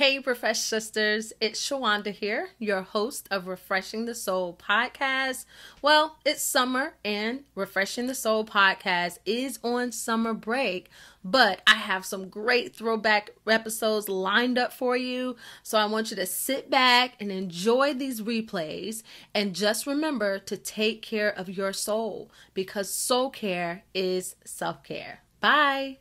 Hey, Refresh Sisters, it's Shawanda here, your host of Refreshing the Soul podcast. Well, it's summer and Refreshing the Soul podcast is on summer break, but I have some great throwback episodes lined up for you. So I want you to sit back and enjoy these replays and just remember to take care of your soul because soul care is self care. Bye.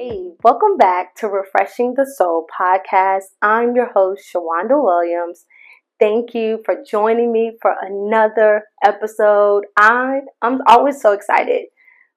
Hey, welcome back to Refreshing the Soul podcast. I'm your host, Shawanda Williams. Thank you for joining me for another episode. I, I'm always so excited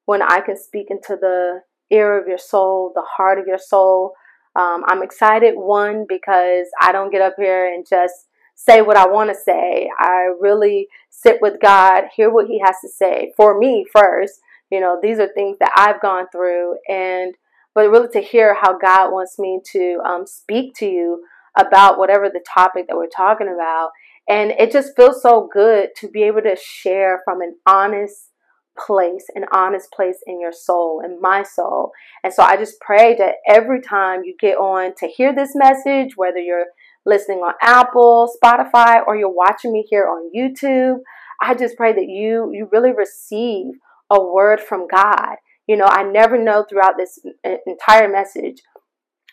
when I can speak into the ear of your soul, the heart of your soul. Um, I'm excited, one, because I don't get up here and just say what I want to say. I really sit with God, hear what He has to say for me first. You know, these are things that I've gone through, and but really to hear how God wants me to um, speak to you about whatever the topic that we're talking about. And it just feels so good to be able to share from an honest place, an honest place in your soul, in my soul. And so I just pray that every time you get on to hear this message, whether you're listening on Apple, Spotify, or you're watching me here on YouTube, I just pray that you you really receive a word from God you know, I never know throughout this entire message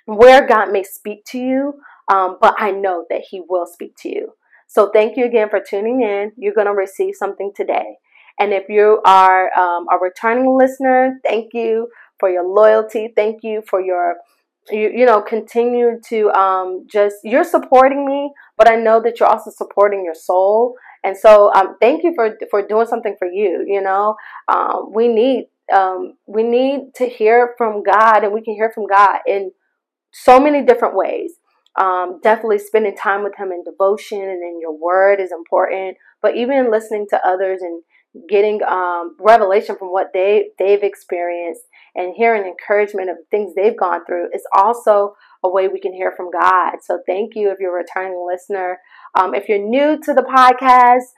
where God may speak to you, um, but I know that He will speak to you. So thank you again for tuning in. You're going to receive something today. And if you are um, a returning listener, thank you for your loyalty. Thank you for your, you, you know, continue to um, just, you're supporting me, but I know that you're also supporting your soul. And so um, thank you for, for doing something for you. You know, um, we need um, we need to hear from God, and we can hear from God in so many different ways. Um, definitely spending time with Him in devotion and in your word is important, but even listening to others and getting um, revelation from what they they've experienced and hearing encouragement of things they've gone through is also a way we can hear from God. So thank you if you're a returning listener. Um, if you're new to the podcast,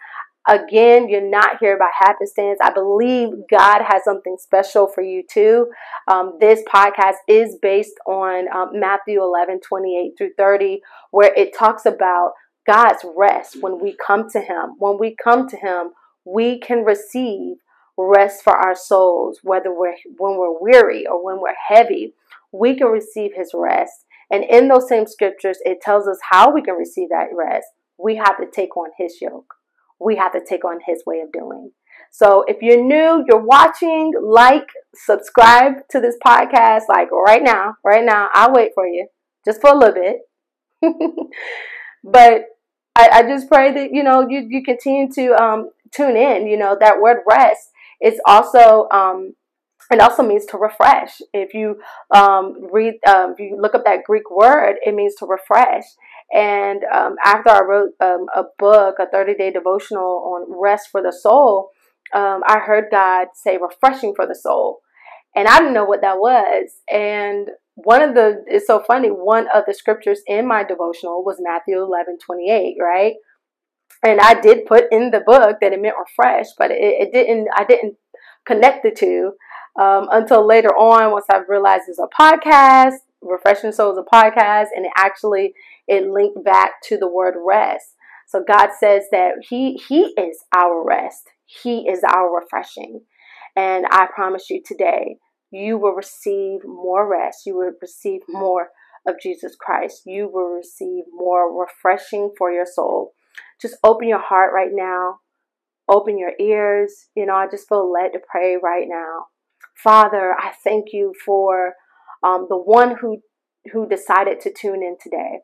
Again, you're not here by happenstance. I believe God has something special for you too. Um, this podcast is based on um, Matthew 11, 28 through 30, where it talks about God's rest when we come to Him. When we come to Him, we can receive rest for our souls, whether we're when we're weary or when we're heavy, we can receive His rest. And in those same scriptures, it tells us how we can receive that rest. We have to take on His yoke we have to take on his way of doing. So if you're new, you're watching, like, subscribe to this podcast, like right now, right now. I'll wait for you just for a little bit. but I, I, just pray that, you know, you, you continue to um, tune in. You know, that word rest is also, um, it also means to refresh. If you um, read, um, if you look up that Greek word, it means to refresh. And um, after I wrote um, a book, a 30 day devotional on rest for the soul, um, I heard God say refreshing for the soul. And I didn't know what that was. And one of the, it's so funny, one of the scriptures in my devotional was Matthew 11 28, right? And I did put in the book that it meant refresh, but it, it didn't, I didn't connect the two um, until later on once I realized it's a podcast refreshing souls a podcast and it actually it linked back to the word rest. So god says that he he is our rest. He is our refreshing. And i promise you today you will receive more rest. You will receive more of jesus christ. You will receive more refreshing for your soul. Just open your heart right now. Open your ears. You know i just feel led to pray right now. Father i thank you for um, the one who who decided to tune in today,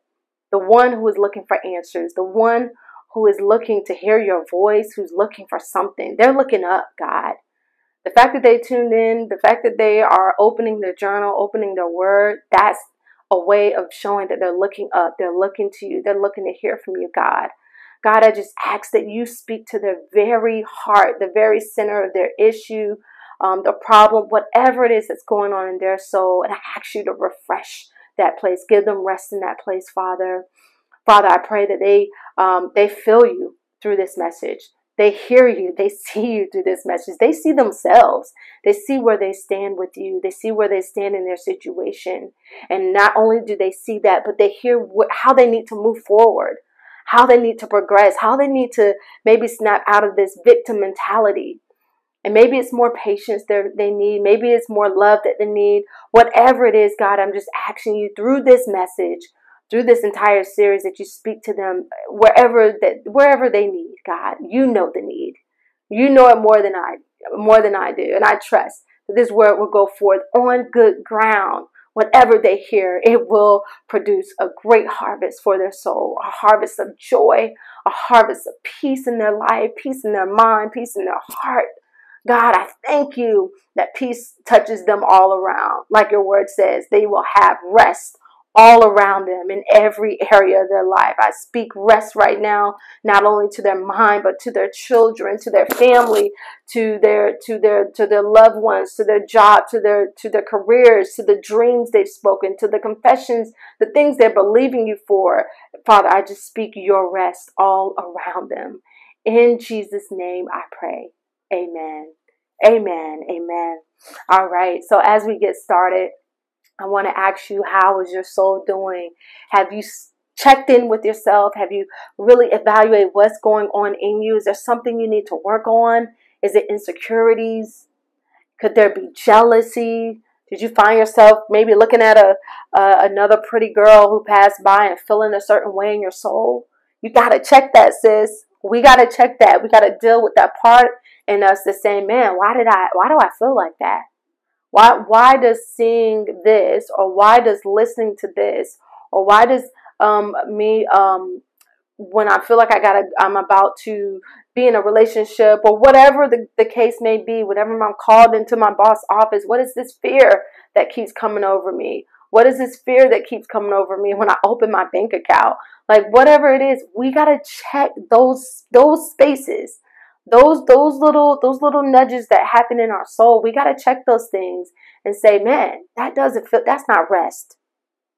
the one who is looking for answers, the one who is looking to hear your voice, who's looking for something. They're looking up, God. The fact that they tuned in, the fact that they are opening their journal, opening their word, that's a way of showing that they're looking up. They're looking to you. They're looking to hear from you, God. God, I just ask that you speak to their very heart, the very center of their issue, um, the problem, whatever it is that's going on in their soul. And I ask you to refresh that place. Give them rest in that place, Father. Father, I pray that they um, they feel you through this message. They hear you. They see you through this message. They see themselves. They see where they stand with you. They see where they stand in their situation. And not only do they see that, but they hear how they need to move forward, how they need to progress, how they need to maybe snap out of this victim mentality. And maybe it's more patience they need. Maybe it's more love that they need. Whatever it is, God, I'm just asking you through this message through this entire series that you speak to them wherever that wherever they need god. You know the need. You know it more than i more than i do. And i trust that this word will go forth on good ground. Whatever they hear it will produce a great harvest for their soul a harvest of joy a harvest of peace in their life peace in their mind peace in their heart God, I thank you that peace touches them all around. Like your word says, they will have rest all around them in every area of their life. I speak rest right now, not only to their mind, but to their children, to their family, to their to their to their loved ones, to their job, to their to their careers, to the dreams they've spoken, to the confessions, the things they're believing you for. Father, I just speak your rest all around them. In Jesus' name I pray. Amen. Amen. Amen. All right. So as we get started, I want to ask you, how is your soul doing? Have you checked in with yourself? Have you really evaluated what's going on in you? Is there something you need to work on? Is it insecurities? Could there be jealousy? Did you find yourself maybe looking at a uh, another pretty girl who passed by and feeling a certain way in your soul? You got to check that, sis. We got to check that. We got to deal with that part in us the same man, why did I why do I feel like that? Why why does seeing this or why does listening to this or why does um me um when I feel like I gotta I'm about to be in a relationship or whatever the, the case may be, whenever I'm called into my boss office, what is this fear that keeps coming over me? What is this fear that keeps coming over me when I open my bank account? Like whatever it is, we gotta check those those spaces those those little those little nudges that happen in our soul we got to check those things and say man that doesn't feel that's not rest.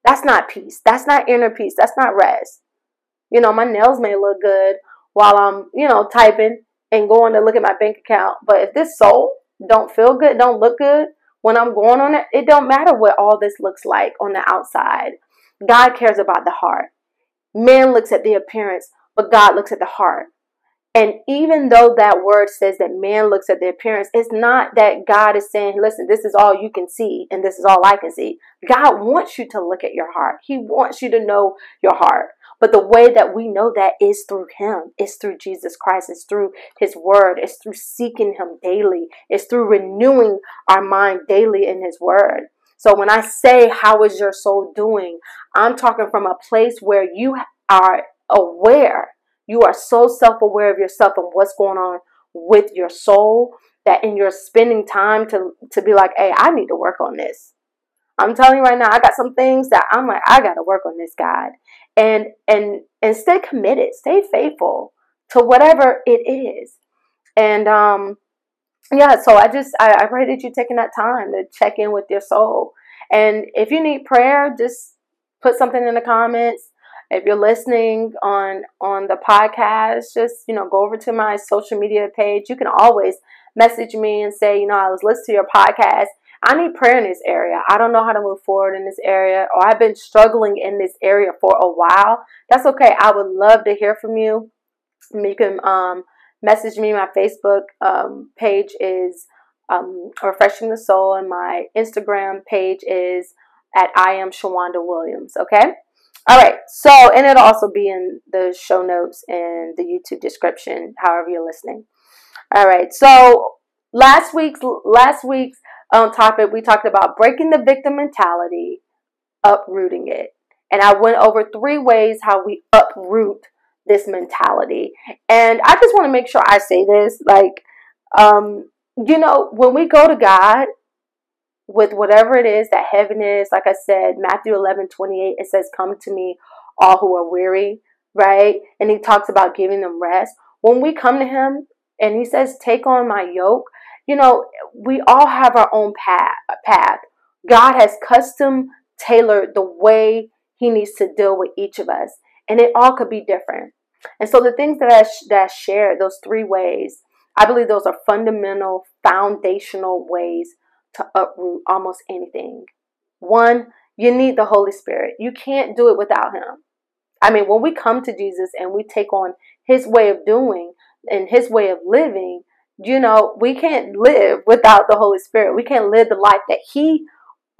That's not peace. That's not inner peace. That's not rest. You know my nails may look good while i'm you know typing and going to look at my bank account but if this soul don't feel good don't look good when i'm going on it it don't matter what all this looks like on the outside. God cares about the heart. Man looks at the appearance but god looks at the heart and even though that word says that man looks at the appearance, it's not that God is saying, listen, this is all you can see and this is all I can see. God wants you to look at your heart. He wants you to know your heart. But the way that we know that is through Him. It's through Jesus Christ. It's through His Word. It's through seeking Him daily. It's through renewing our mind daily in His Word. So when I say, How is your soul doing? I'm talking from a place where you are aware you are so self aware of yourself and what's going on with your soul that in your spending time to, to be like, hey, I need to work on this. I'm telling you right now, I got some things that I'm like, I gotta work on this, God. And and and stay committed, stay faithful to whatever it is. And um yeah, so I just I, I pray that you're taking that time to check in with your soul. And if you need prayer, just put something in the comments if you're listening on on the podcast just you know go over to my social media page. You can always message me and say you know i was listening to your podcast. I need prayer in this area. I don't know how to move forward in this area or i've been struggling in this area for a while. That's okay. I would love to hear from you. You can um, message me. My facebook um, page is um, refreshing the soul and my instagram page is at i am shawanda williams okay all right. So, and it'll also be in the show notes and the YouTube description, however you're listening. All right. So, last week's last week's um, topic we talked about breaking the victim mentality, uprooting it, and I went over three ways how we uproot this mentality. And I just want to make sure I say this, like, um, you know, when we go to God with whatever it is that heaven is. Like I said, Matthew 11 28, it says, Come to me, all who are weary, right? And he talks about giving them rest. When we come to him and he says, Take on my yoke, you know, we all have our own path. path. God has custom tailored the way he needs to deal with each of us. And it all could be different. And so the things that I, that I shared, those three ways, I believe those are fundamental, foundational ways to uproot almost anything. One, you need the Holy Spirit. You can't do it without Him. I mean, when we come to Jesus and we take on His way of doing and His way of living, you know, we can't live without the Holy Spirit. We can't live the life that He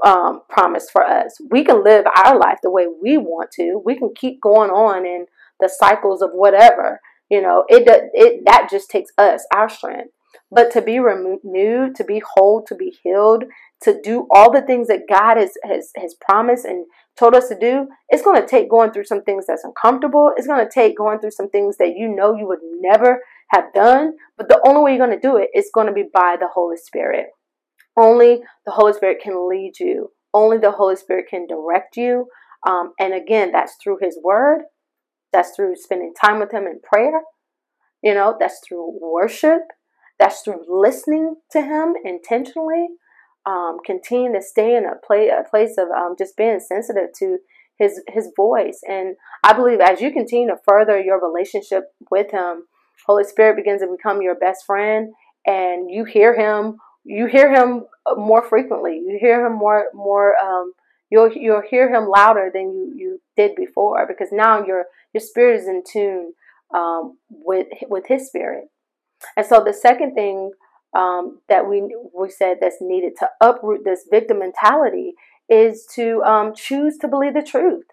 um, promised for us. We can live our life the way we want to. We can keep going on in the cycles of whatever. You know, it it that just takes us our strength. But to be renewed, to be whole, to be healed, to do all the things that God has, has, has promised and told us to do, it's going to take going through some things that's uncomfortable. It's going to take going through some things that you know you would never have done. But the only way you're going to do it is going to be by the Holy Spirit. Only the Holy Spirit can lead you. Only the Holy Spirit can direct you. Um, and again, that's through His Word. That's through spending time with Him in prayer. You know, that's through worship. That's through listening to Him intentionally. Um, continue to stay in a, play, a place of um, just being sensitive to His His voice. And I believe as you continue to further your relationship with Him, Holy Spirit begins to become your best friend, and you hear Him. You hear Him more frequently. You hear Him more more. Um, you'll you'll hear Him louder than you you did before because now your your spirit is in tune um, with with His spirit. And so the second thing um, that we we said that's needed to uproot this victim mentality is to um, choose to believe the truth,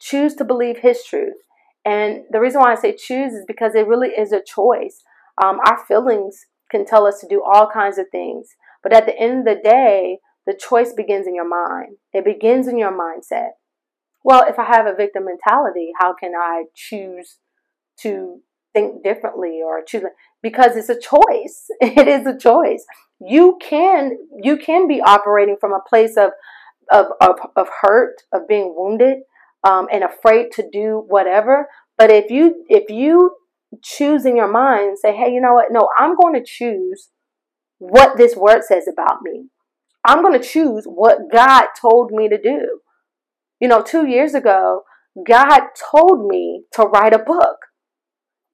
choose to believe His truth. And the reason why I say choose is because it really is a choice. Um, our feelings can tell us to do all kinds of things, but at the end of the day, the choice begins in your mind. It begins in your mindset. Well, if I have a victim mentality, how can I choose to think differently or choose because it's a choice. It is a choice. You can you can be operating from a place of of of, of hurt, of being wounded, um, and afraid to do whatever. But if you if you choose in your mind say, hey, you know what? No, I'm going to choose what this word says about me. I'm going to choose what God told me to do. You know, two years ago, God told me to write a book.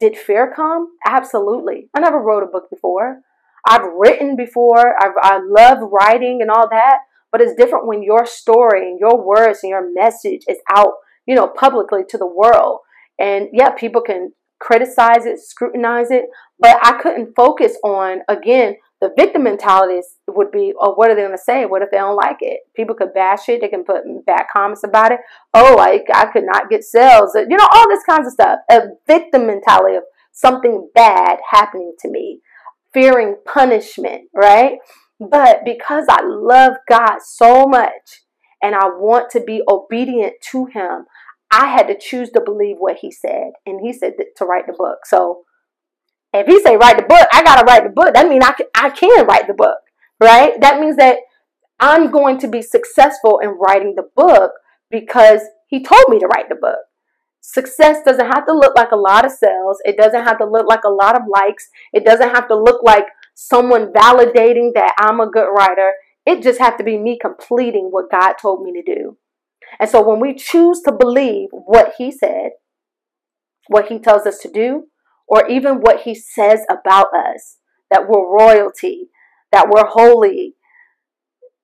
Did fear come? Absolutely. I never wrote a book before. I've written before. I've, I love writing and all that. But it's different when your story and your words and your message is out, you know, publicly to the world. And yeah, people can criticize it, scrutinize it, but I couldn't focus on, again, the victim mentality would be, oh, what are they going to say? What if they don't like it? People could bash it. They can put bad comments about it. Oh, I, I could not get sales. You know, all this kinds of stuff. A victim mentality of something bad happening to me, fearing punishment, right? But because I love God so much and I want to be obedient to Him, I had to choose to believe what He said. And He said to write the book. So, if he say write the book, I gotta write the book. That means I can, I can write the book, right? That means that I'm going to be successful in writing the book because he told me to write the book. Success doesn't have to look like a lot of sales. It doesn't have to look like a lot of likes. It doesn't have to look like someone validating that I'm a good writer. It just has to be me completing what God told me to do. And so when we choose to believe what he said, what he tells us to do, or even what he says about us that we're royalty, that we're holy,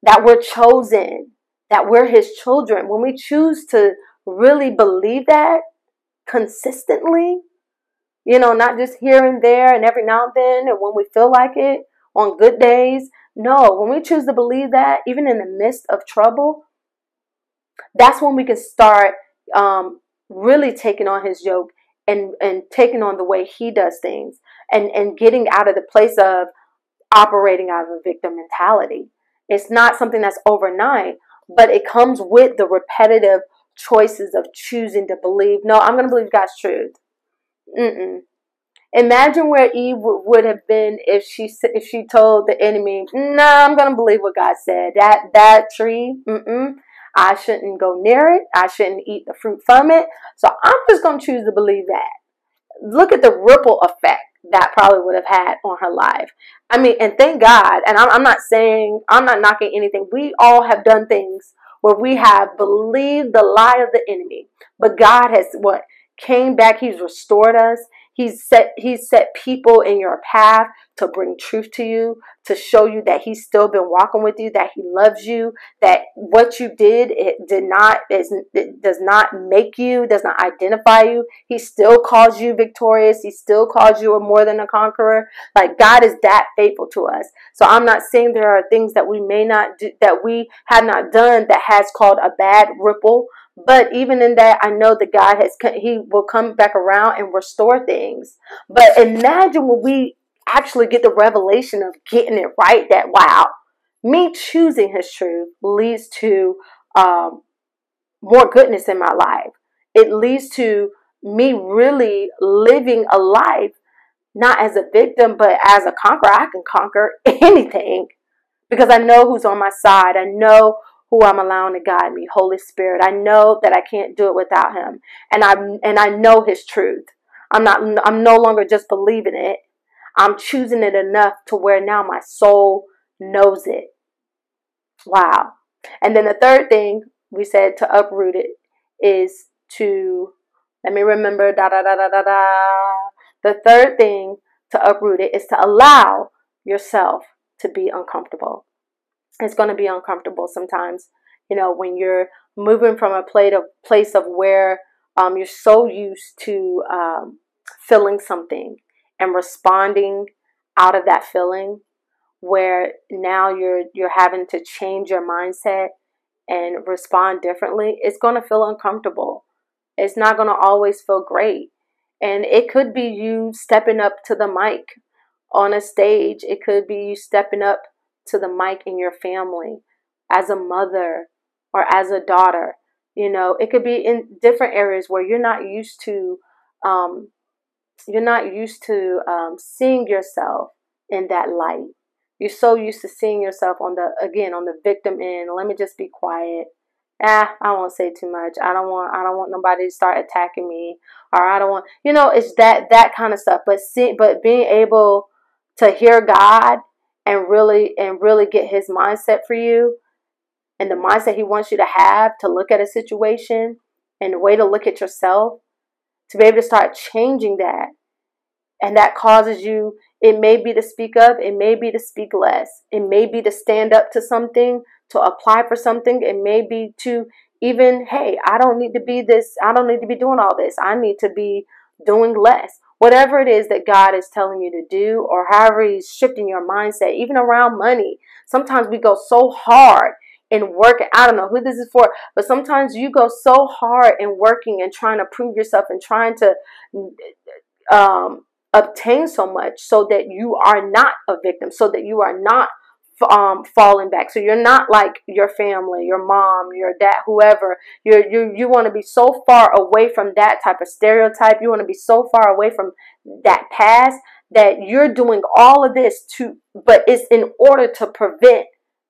that we're chosen, that we're his children. When we choose to really believe that consistently, you know, not just here and there and every now and then and when we feel like it on good days. No, when we choose to believe that, even in the midst of trouble, that's when we can start um, really taking on his yoke and and taking on the way he does things and and getting out of the place of operating out of a victim mentality. It's not something that's overnight but it comes with the repetitive choices of choosing to believe. No i'm going to believe god's truth. Mm-mm. imagine where eve would have been if she if she told the enemy no nah, i'm going to believe what god said. That that tree? Mm-mm. I shouldn't go near it. I shouldn't eat the fruit from it. So I'm just going to choose to believe that. Look at the ripple effect that probably would have had on her life. I mean, and thank God, and I'm, I'm not saying, I'm not knocking anything. We all have done things where we have believed the lie of the enemy, but God has what? came back. He's restored us. He's set he's set people in your path to bring truth to you, to show you that he's still been walking with you, that he loves you, that what you did it did not it does not make you, does not identify you. He still calls you victorious. He still calls you a more than a conqueror. Like God is that faithful to us. So I'm not saying there are things that we may not do that we have not done that has called a bad ripple but even in that, I know that God has, He will come back around and restore things. But imagine when we actually get the revelation of getting it right that, wow, me choosing His truth leads to um, more goodness in my life. It leads to me really living a life not as a victim, but as a conqueror. I can conquer anything because I know who's on my side. I know who I'm allowing to guide me, Holy Spirit. I know that I can't do it without him. And I and I know his truth. I'm not I'm no longer just believing it. I'm choosing it enough to where now my soul knows it. Wow. And then the third thing we said to uproot it is to let me remember da da da da da da. The third thing to uproot it is to allow yourself to be uncomfortable it's going to be uncomfortable sometimes you know when you're moving from a plate of place of where um, you're so used to um, feeling something and responding out of that feeling where now you're you're having to change your mindset and respond differently it's going to feel uncomfortable. It's not going to always feel great. And it could be you stepping up to the mic on a stage. It could be you stepping up to the mic in your family as a mother or as a daughter. You know, it could be in different areas where you're not used to, um, you're not used to um, seeing yourself in that light. You're so used to seeing yourself on the again on the victim end. Let me just be quiet. Ah, I won't say too much. I don't want I don't want nobody to start attacking me, or I don't want you know it's that that kind of stuff. But see, but being able to hear God and really and really get his mindset for you. And the mindset he wants you to have to look at a situation and the way to look at yourself to be able to start changing that. And that causes you it may be to speak up it may be to speak less it may be to stand up to something to apply for something it may be to even hey i don't need to be this i don't need to be doing all this i need to be doing less whatever it is that God is telling you to do, or however He's shifting your mindset, even around money. Sometimes we go so hard in working. I don't know who this is for, but sometimes you go so hard in working and trying to prove yourself and trying to um, obtain so much so that you are not a victim, so that you are not um, falling back. So you're not like your family, your mom, your dad, whoever. You're, you you want to be so far away from that type of stereotype. You want to be so far away from that past that you're doing all of this to, but it's in order to prevent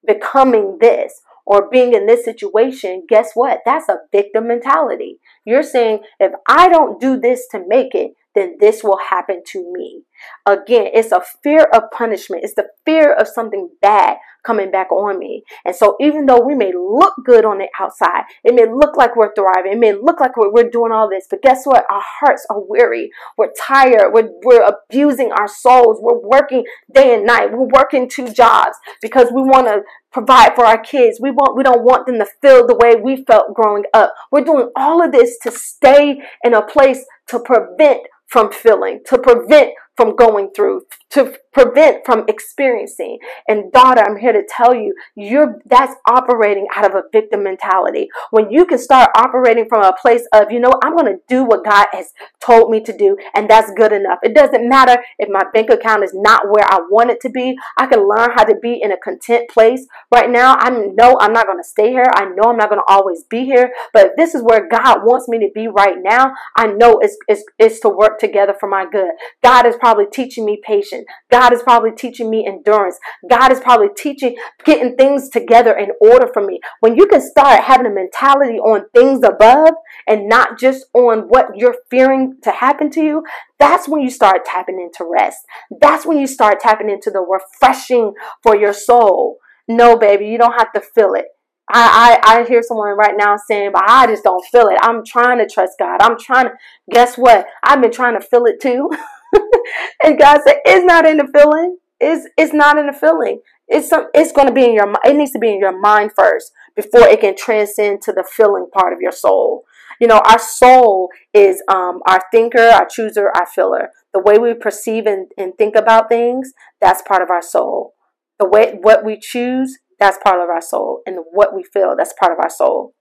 becoming this or being in this situation. Guess what? That's a victim mentality. You're saying if I don't do this to make it, then this will happen to me. Again, it's a fear of punishment. It's the fear of something bad coming back on me. And so, even though we may look good on the outside, it may look like we're thriving, it may look like we're, we're doing all this, but guess what? Our hearts are weary. We're tired. We're, we're abusing our souls. We're working day and night. We're working two jobs because we want to provide for our kids. We want we don't want them to feel the way we felt growing up. We're doing all of this to stay in a place to prevent from feeling, to prevent from going through, to prevent from experiencing. And daughter, I'm here to tell you, you're that's operating out of a victim mentality. When you can start operating from a place of, you know, I'm going to do what God has told me to do, and that's good enough. It doesn't matter if my bank account is not where I want it to be. I can learn how to be in a content place. Right now, I know I'm not going to stay here. I know I'm not going to always be here. But this is where God wants me to be right now, I know it's, it's, it's to work together for my good. God is probably teaching me patience. God is probably teaching me endurance. God is probably teaching, getting things together in order for me. When you can start having a mentality on things above and not just on what you're fearing to happen to you, that's when you start tapping into rest. That's when you start tapping into the refreshing for your soul. No, baby, you don't have to feel it. I, I, I hear someone right now saying, but I just don't feel it. I'm trying to trust God. I'm trying to, guess what? I've been trying to feel it too. and God said, it's not in the feeling. It's, it's not in the feeling. It's some, it's going to be in your, it needs to be in your mind first before it can transcend to the feeling part of your soul. You know, our soul is um, our thinker, our chooser, our filler. The way we perceive and, and think about things, that's part of our soul. The way what we choose, that's part of our soul. And what we feel, that's part of our soul.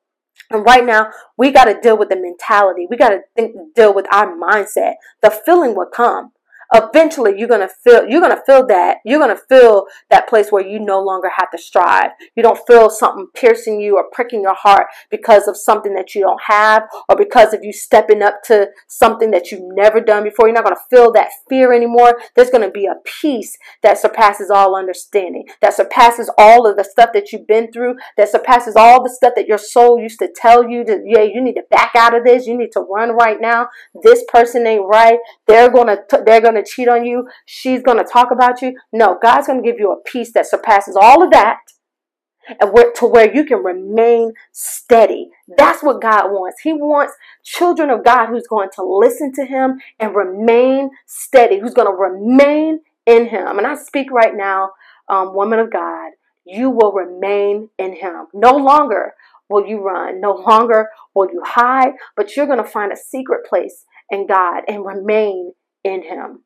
And right now, we got to deal with the mentality. We got to deal with our mindset. The feeling will come eventually you're going to feel you're going to feel that you're going to feel that place where you no longer have to strive. You don't feel something piercing you or pricking your heart because of something that you don't have or because of you stepping up to something that you've never done before. You're not going to feel that fear anymore. There's going to be a peace that surpasses all understanding that surpasses all of the stuff that you've been through that surpasses all the stuff that your soul used to tell you to yeah you need to back out of this. You need to run right now. This person ain't right. They're going to they're going to to cheat on you. She's going to talk about you. No, God's going to give you a peace that surpasses all of that and where, to where you can remain steady. That's what God wants. He wants children of God who's going to listen to Him and remain steady, who's going to remain in Him. And I speak right now, um, woman of God, you will remain in Him. No longer will you run, no longer will you hide, but you're going to find a secret place in God and remain in Him.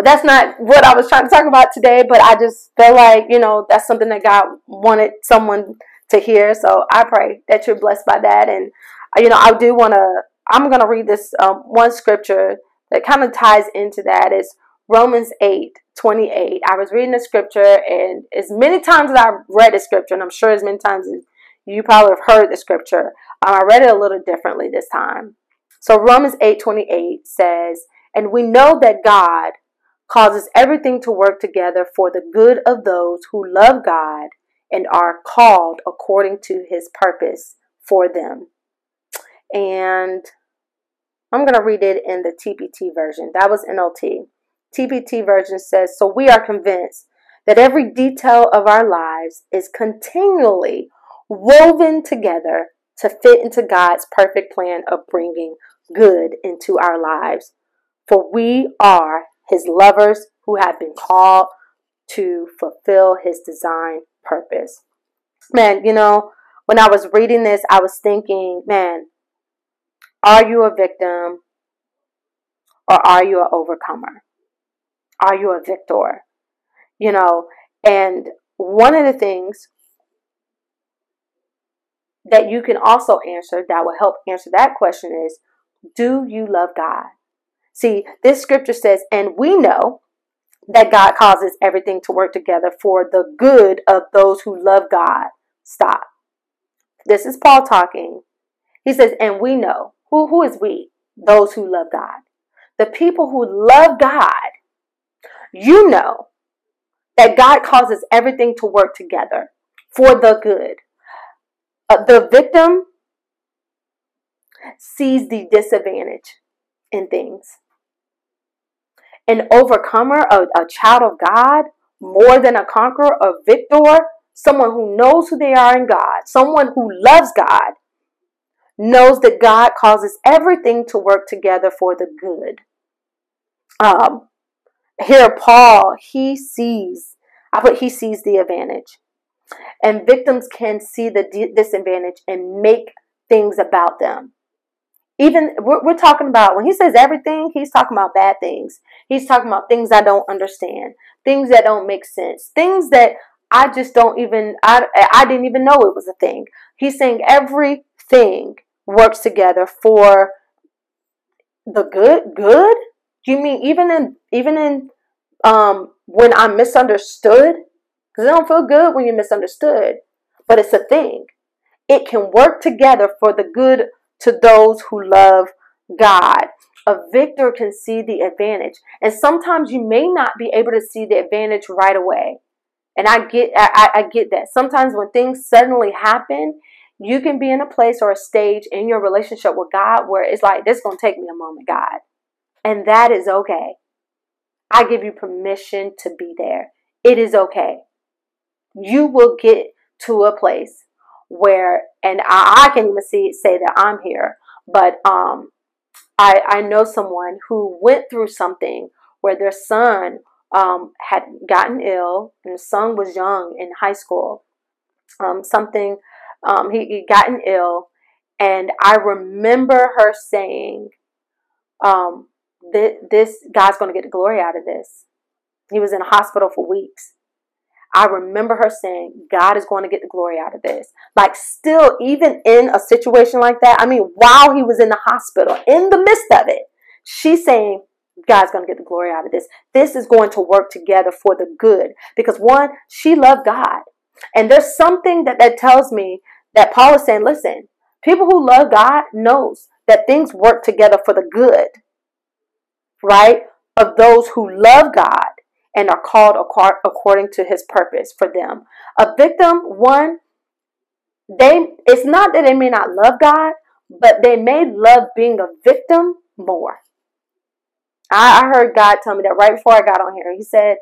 Well, that's not what I was trying to talk about today, but I just feel like, you know, that's something that God wanted someone to hear. So I pray that you're blessed by that. And, you know, I do want to, I'm going to read this um, one scripture that kind of ties into that. It's Romans 8 28. I was reading the scripture, and as many times as I've read the scripture, and I'm sure as many times as you probably have heard the scripture, um, I read it a little differently this time. So Romans 8 28 says, And we know that God, causes everything to work together for the good of those who love God and are called according to his purpose for them. And I'm going to read it in the TPT version. That was NLT. TPT version says So we are convinced that every detail of our lives is continually woven together to fit into God's perfect plan of bringing good into our lives. For we are his lovers who have been called to fulfill his design purpose. Man, you know, when I was reading this, I was thinking, man, are you a victim or are you an overcomer? Are you a victor? You know, and one of the things that you can also answer that will help answer that question is do you love God? See, this scripture says, and we know that God causes everything to work together for the good of those who love God. Stop. This is Paul talking. He says, and we know. Who, who is we? Those who love God. The people who love God, you know that God causes everything to work together for the good. Uh, the victim sees the disadvantage in things. An overcomer, a, a child of God, more than a conqueror, a victor, someone who knows who they are in God, someone who loves God, knows that God causes everything to work together for the good. Um, here, Paul, he sees, I put he sees the advantage. And victims can see the disadvantage and make things about them even we're, we're, talking about when he says everything he's talking about bad things. He's talking about things i don't understand things that don't make sense things that i just don't even i, I didn't even know it was a thing. He's saying everything works together for the good good? You mean even in even in um when i'm misunderstood? Because it don't feel good when you're misunderstood but it's a thing. It can work together for the good to those who love God. A victor can see the advantage. And sometimes you may not be able to see the advantage right away. And I get I, I get that. Sometimes when things suddenly happen, you can be in a place or a stage in your relationship with God where it's like, this is gonna take me a moment, God. And that is okay. I give you permission to be there. It is okay. You will get to a place where, and I, I can even see say that I'm here, but um, I I know someone who went through something where their son um, had gotten ill, and the son was young in high school. Um, something um, he, he gotten ill, and I remember her saying, um, "This God's going to get the glory out of this." He was in a hospital for weeks. I remember her saying, God is going to get the glory out of this. Like, still, even in a situation like that, I mean, while he was in the hospital, in the midst of it, she's saying, God's going to get the glory out of this. This is going to work together for the good. Because one, she loved God. And there's something that, that tells me that Paul is saying, listen, people who love God knows that things work together for the good, right? Of those who love God and are called according to his purpose for them. A victim, one, they it's not that they may not love God, but they may love being a victim more. I, I heard God tell me that right before I got on here. He said,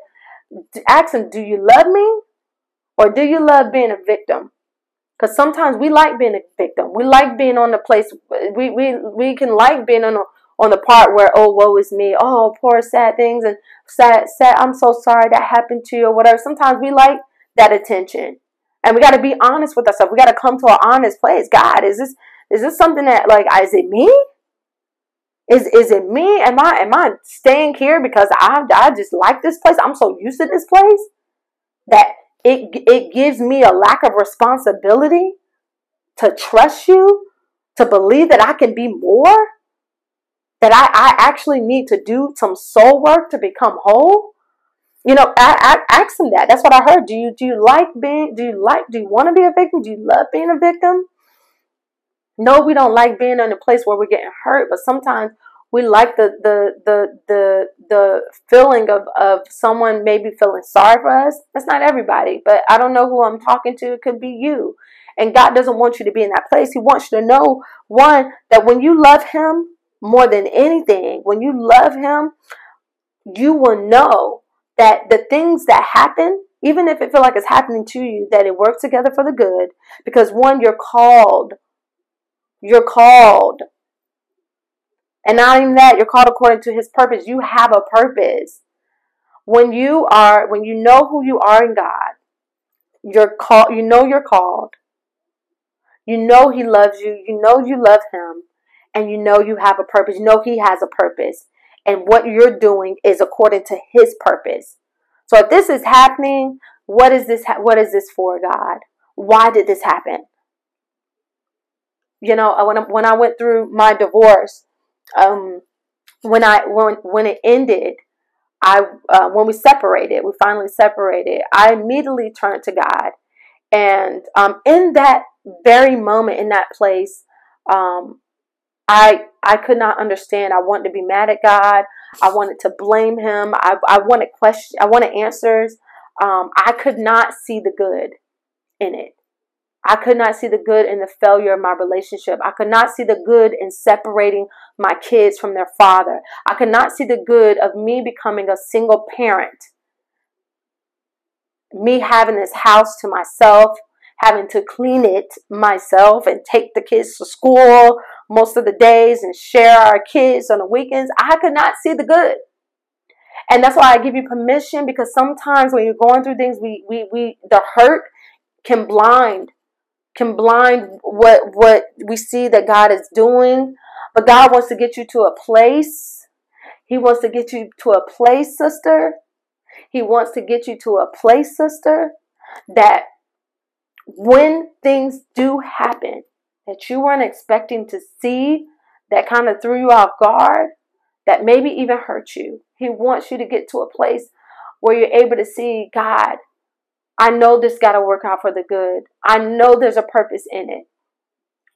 ask him, do you love me? Or do you love being a victim? Because sometimes we like being a victim. We like being on the place. We, we, we can like being on a, on the part where, oh, woe is me. Oh, poor sad things and sad, sad. I'm so sorry that happened to you or whatever. Sometimes we like that attention. And we got to be honest with ourselves. We got to come to an honest place. God, is this is this something that like is it me? Is is it me? Am I am I staying here because I I just like this place? I'm so used to this place that it it gives me a lack of responsibility to trust you, to believe that I can be more that I, I actually need to do some soul work to become whole? You know, I, I ask them that. That's what I heard. Do you do you like being do you like do you want to be a victim? Do you love being a victim? No, we don't like being in a place where we're getting hurt, but sometimes we like the the the the the feeling of of someone maybe feeling sorry for us. That's not everybody, but I don't know who I'm talking to. It could be you. And God doesn't want you to be in that place. He wants you to know one that when you love him, more than anything, when you love Him, you will know that the things that happen, even if it feel like it's happening to you, that it works together for the good. Because one, you're called. You're called. And not even that, you're called according to His purpose. You have a purpose. When you are, when you know who you are in God, you're called. You know you're called. You know He loves you. You know you love Him and you know you have a purpose. You know He has a purpose. And what you're doing is according to His purpose. So if this is happening, what is this? What is this for, God? Why did this happen? You know, when I, when I went through my divorce, um, when I when when it ended, I uh, when we separated, we finally separated. I immediately turned to God, and um, in that very moment, in that place, um, I I could not understand. I wanted to be mad at God. I wanted to blame Him. I, I wanted question. I wanted answers. Um, I could not see the good in it. I could not see the good in the failure of my relationship. I could not see the good in separating my kids from their father. I could not see the good of me becoming a single parent. Me having this house to myself, having to clean it myself and take the kids to school most of the days and share our kids on the weekends, I could not see the good. And that's why I give you permission because sometimes when you're going through things, we we, we the hurt can blind can blind what what we see that God is doing. But God wants to get you to a place. He wants to get you to a place, sister. He wants to get you to a place, sister, that when things do happen that you weren't expecting to see, that kind of threw you off guard, that maybe even hurt you. He wants you to get to a place where you're able to see God. I know this got to work out for the good. I know there's a purpose in it.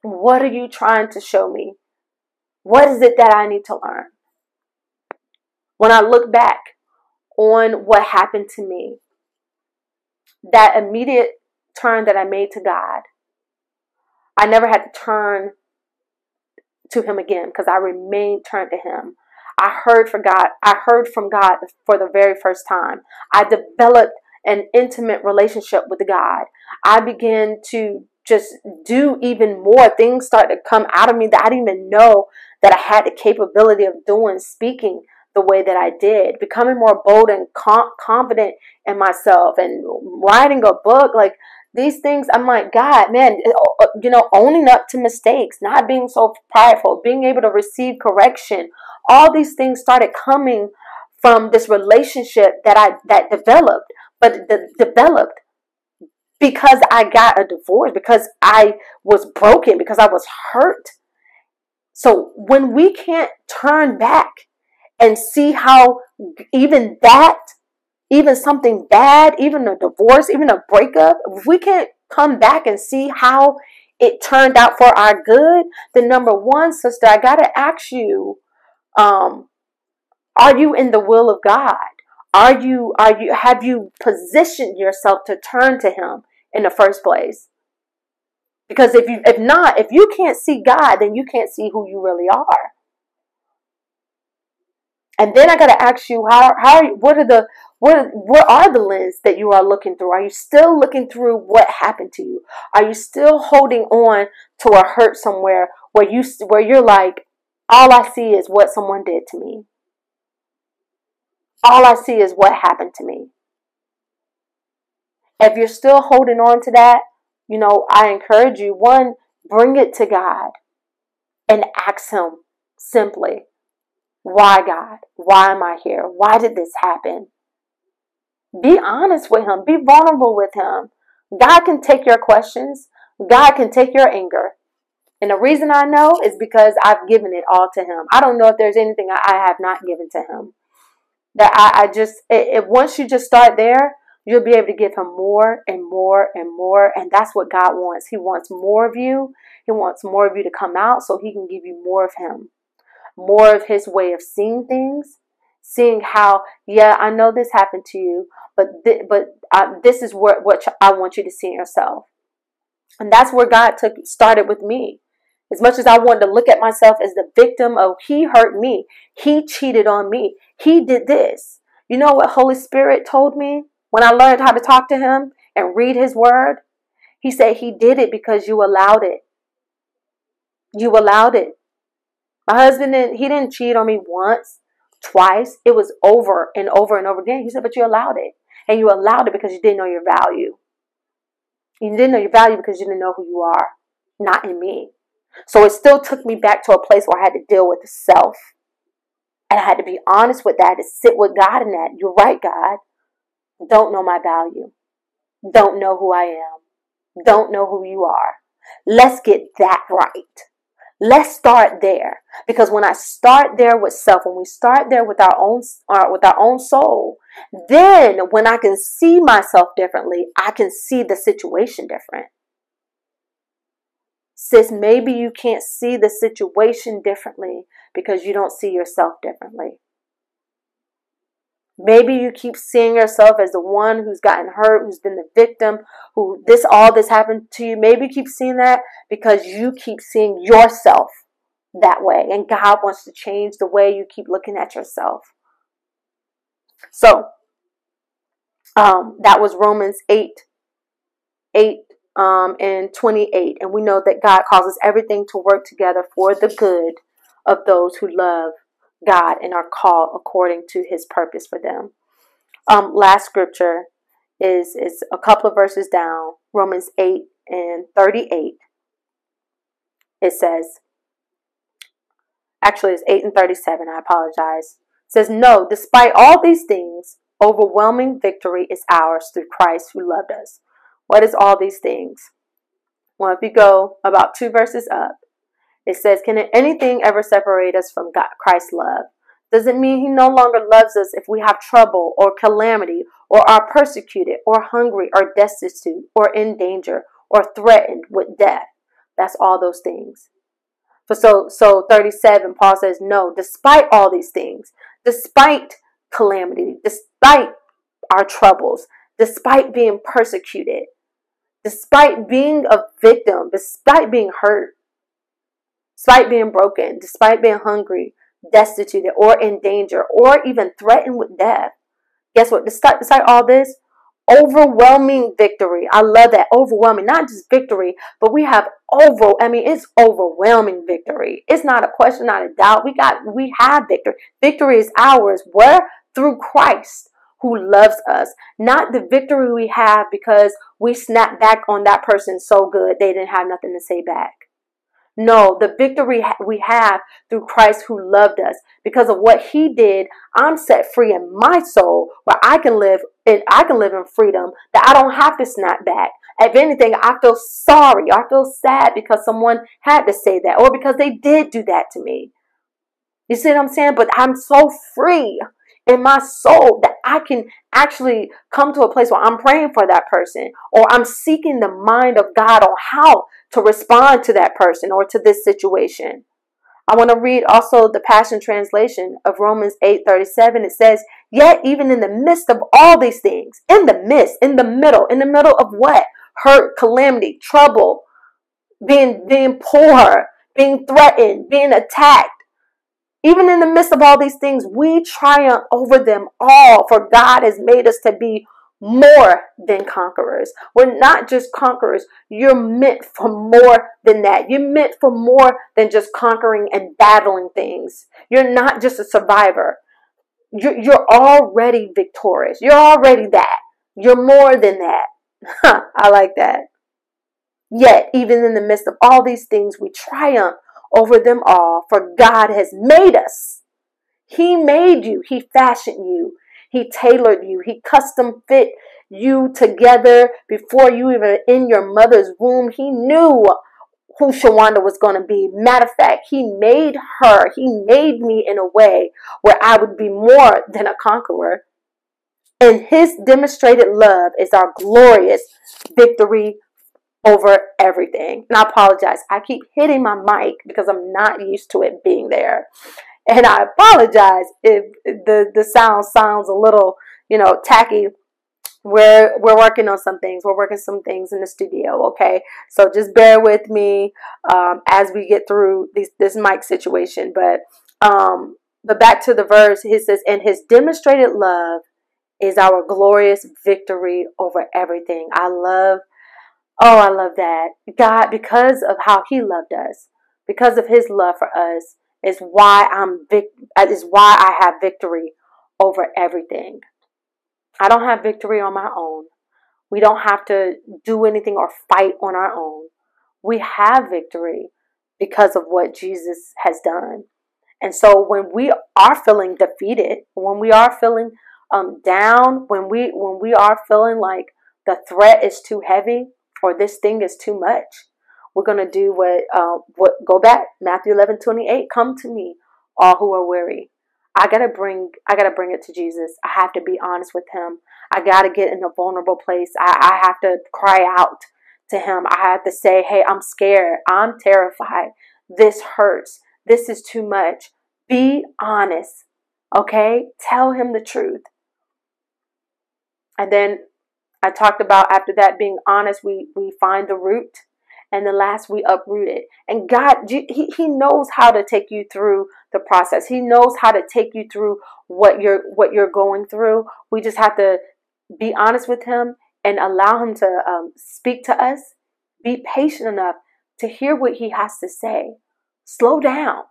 What are you trying to show me? What is it that I need to learn? When I look back on what happened to me, that immediate turn that I made to God, I never had to turn to Him again because I remained turned to Him. I heard from God. I heard from God for the very first time. I developed an intimate relationship with God. I began to just do even more. Things started to come out of me that I didn't even know that I had the capability of doing, speaking the way that I did, becoming more bold and confident in myself, and writing a book. Like these things, I'm like, God, man, uh, you know, owning up to mistakes, not being so prideful, being able to receive correction. All these things started coming from this relationship that I that developed, but the, developed because I got a divorce, because I was broken, because I was hurt. So when we can't turn back and see how even that, even something bad, even a divorce, even a breakup, if we can't come back and see how it turned out for our good, then number one, sister, I got to ask you, um, are you in the will of God? Are you, are you, have you positioned yourself to turn to Him in the first place? Because if you, if not, if you can't see God, then you can't see who you really are. And then I got to ask you, how, how, what are the, what, what are the lens that you are looking through? Are you still looking through what happened to you? Are you still holding on to a hurt somewhere where you, where you're like, all I see is what someone did to me. All I see is what happened to me. If you're still holding on to that, you know, I encourage you one, bring it to God and ask Him simply, why God? Why am I here? Why did this happen? Be honest with Him, be vulnerable with Him. God can take your questions, God can take your anger. And the reason I know is because I've given it all to Him. I don't know if there's anything I have not given to Him. That I, I just, it, it, once you just start there, you'll be able to give him more and more and more. And that's what God wants. He wants more of you. He wants more of you to come out so he can give you more of him, more of his way of seeing things, seeing how, yeah, I know this happened to you, but, th- but uh, this is what, what I want you to see in yourself. And that's where God took started with me. As much as I wanted to look at myself as the victim of he hurt me, he cheated on me, he did this. You know what Holy Spirit told me when I learned how to talk to him and read his word? He said he did it because you allowed it. You allowed it. My husband didn't, he didn't cheat on me once, twice. It was over and over and over again. He said, but you allowed it. And you allowed it because you didn't know your value. You didn't know your value because you didn't know who you are, not in me. So it still took me back to a place where I had to deal with the self. And I had to be honest with that, to sit with God in that. You're right, God. Don't know my value. Don't know who I am. Don't know who you are. Let's get that right. Let's start there. Because when I start there with self, when we start there with our own uh, with our own soul, then when I can see myself differently, I can see the situation different. Sis, maybe you can't see the situation differently because you don't see yourself differently. Maybe you keep seeing yourself as the one who's gotten hurt, who's been the victim, who this all this happened to you. Maybe you keep seeing that because you keep seeing yourself that way. And God wants to change the way you keep looking at yourself. So um, that was Romans 8, 8 um, and 28. And we know that God causes everything to work together for the good of those who love God and are called according to his purpose for them. Um, last scripture is, is a couple of verses down, Romans 8 and 38. It says, actually, it's 8 and 37. I apologize. It says, No, despite all these things, overwhelming victory is ours through Christ who loved us. What is all these things? Well, if you go about two verses up, it says, Can anything ever separate us from God, Christ's love? Does it mean He no longer loves us if we have trouble or calamity or are persecuted or hungry or destitute or in danger or threatened with death? That's all those things. So, so 37, Paul says, No, despite all these things, despite calamity, despite our troubles, despite being persecuted, despite being a victim, despite being hurt, despite being broken, despite being hungry, destitute, or in danger, or even threatened with death. Guess what? Despite, despite all this, overwhelming victory. I love that overwhelming, not just victory, but we have over. I mean, it's overwhelming victory. It's not a question, not a doubt. We got, we have victory. Victory is ours. Where through Christ who loves us, not the victory we have because we snapped back on that person so good they didn't have nothing to say back. No, the victory we have through Christ who loved us. Because of what he did, I'm set free in my soul where I can live and I can live in freedom that I don't have to snap back. If anything, I feel sorry. I feel sad because someone had to say that or because they did do that to me. You see what I'm saying? But I'm so free in my soul that I can actually come to a place where I'm praying for that person or I'm seeking the mind of God on how to respond to that person or to this situation. I want to read also the Passion Translation of Romans 8:37. It says, "Yet even in the midst of all these things, in the midst, in the middle, in the middle of what? Hurt, calamity, trouble, being being poor, being threatened, being attacked, even in the midst of all these things, we triumph over them all, for God has made us to be more than conquerors. We're not just conquerors. You're meant for more than that. You're meant for more than just conquering and battling things. You're not just a survivor. You're, already victorious. You're already that. You're more than that. I like that. Yet, even in the midst of all these things, we triumph over them all, for God has made us. He made you, He fashioned you, He tailored you, He custom fit you together before you even in your mother's womb. He knew who Shawanda was going to be. Matter of fact, He made her, He made me in a way where I would be more than a conqueror. And His demonstrated love is our glorious victory over everything. And I apologize. I keep hitting my mic because I'm not used to it being there. And I apologize if the, the sound sounds a little, you know, tacky. We're we're working on some things. We're working some things in the studio, okay? So just bear with me um, as we get through this this mic situation. But um, but back to the verse, he says, "And His demonstrated love is our glorious victory over everything." I love Oh, I love that. God, because of how He loved us, because of His love for us, is why I'm vic- is why I have victory over everything. I don't have victory on my own. We don't have to do anything or fight on our own. We have victory because of what Jesus has done. And so when we are feeling defeated, when we are feeling um, down, when we when we are feeling like the threat is too heavy, or this thing is too much. We're going to do what, uh, what, go back, Matthew 11, 28, come to me, all who are weary. I gotta bring, I gotta bring it to Jesus. I have to be honest with him. I gotta get in a vulnerable place. I, I have to cry out to him. I have to say, hey, I'm scared. I'm terrified. This hurts. This is too much. Be honest. Okay? Tell him the truth. And then I talked about after that being honest, we, we find the root. And the last, we uproot it. And God, he, he knows how to take you through the process. He knows how to take you through what you're what you're going through. We just have to be honest with Him and allow Him to um, speak to us. Be patient enough to hear what He has to say. Slow down.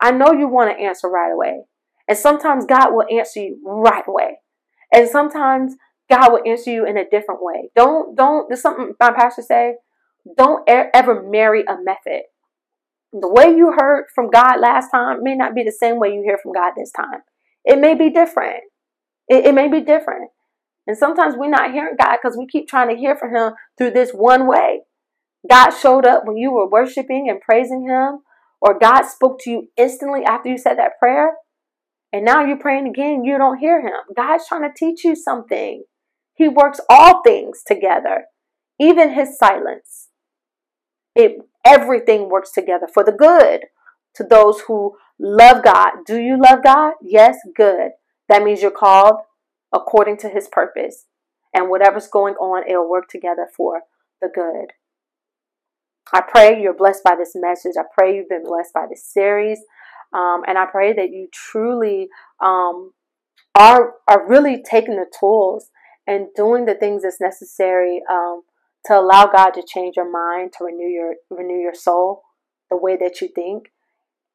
I know you want to answer right away. And sometimes God will answer you right away. And sometimes God will answer you in a different way. Don't don't. There's something my pastor say. Don't ever marry a method. The way you heard from God last time may not be the same way you hear from God this time. It may be different. It, it may be different. And sometimes we're not hearing God because we keep trying to hear from Him through this one way. God showed up when you were worshiping and praising Him, or God spoke to you instantly after you said that prayer, and now you're praying again, you don't hear Him. God's trying to teach you something. He works all things together, even his silence. It everything works together for the good to those who love God. Do you love God? Yes, good. That means you're called according to his purpose. And whatever's going on, it'll work together for the good. I pray you're blessed by this message. I pray you've been blessed by this series. Um, and I pray that you truly um, are, are really taking the tools and doing the things that's necessary um, to allow God to change your mind, to renew your renew your soul, the way that you think,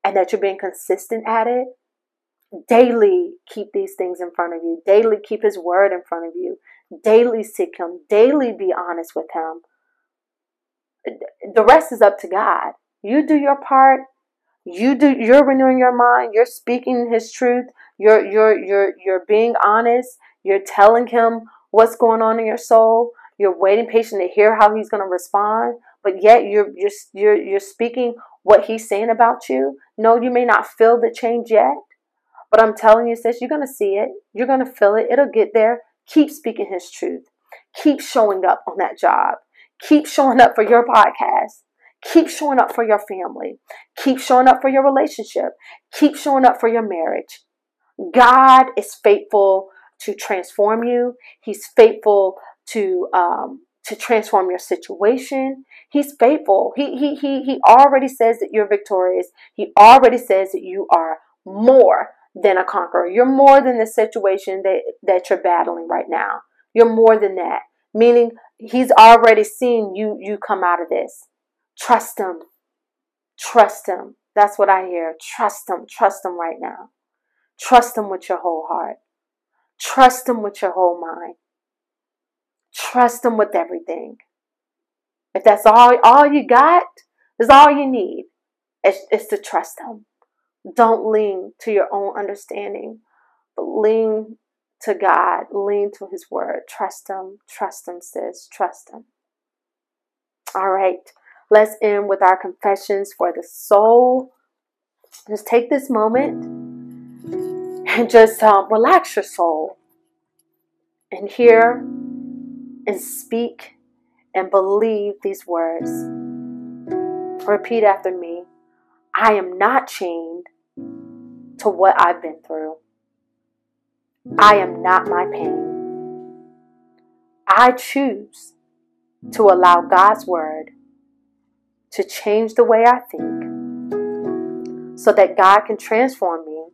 and that you're being consistent at it. Daily keep these things in front of you. Daily keep His Word in front of you. Daily seek Him. Daily be honest with Him. The rest is up to God. You do your part. You do. You're renewing your mind. You're speaking His truth. You're you're you're you're being honest. You're telling Him what's going on in your soul. You're waiting patient to hear how He's going to respond. But yet you're you're you're you're speaking what He's saying about you. No, you may not feel the change yet, but I'm telling you, sis, you're going to see it. You're going to feel it. It'll get there. Keep speaking His truth. Keep showing up on that job. Keep showing up for your podcast. Keep showing up for your family. Keep showing up for your relationship. Keep showing up for your marriage. God is faithful to transform you. He's faithful to um, to transform your situation. He's faithful. He, he, he, he already says that you're victorious. He already says that you are more than a conqueror. You're more than the situation that, that you're battling right now. You're more than that. Meaning he's already seen you you come out of this. Trust him. Trust him. That's what I hear. Trust him. Trust him right now. Trust him with your whole heart. Trust him with your whole mind. Trust him with everything. If that's all all you got, is all you need. It's, it's to trust him. Don't lean to your own understanding, but lean to God, lean to His Word. Trust Him, trust Him, sis, trust Him. All right, let's end with our confessions for the soul. Just take this moment and just um, relax your soul and hear and speak and believe these words. Repeat after me I am not chained to what I've been through. I am not my pain. I choose to allow God's word to change the way I think so that God can transform me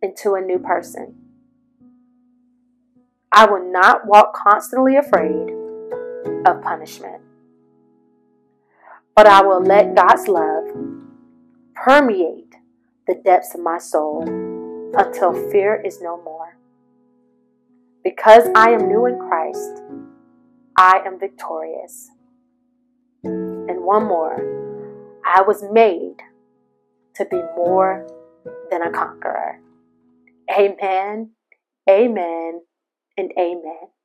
into a new person. I will not walk constantly afraid of punishment, but I will let God's love permeate the depths of my soul until fear is no more. Because I am new in Christ, I am victorious. And one more, I was made to be more than a conqueror. Amen, amen, and amen.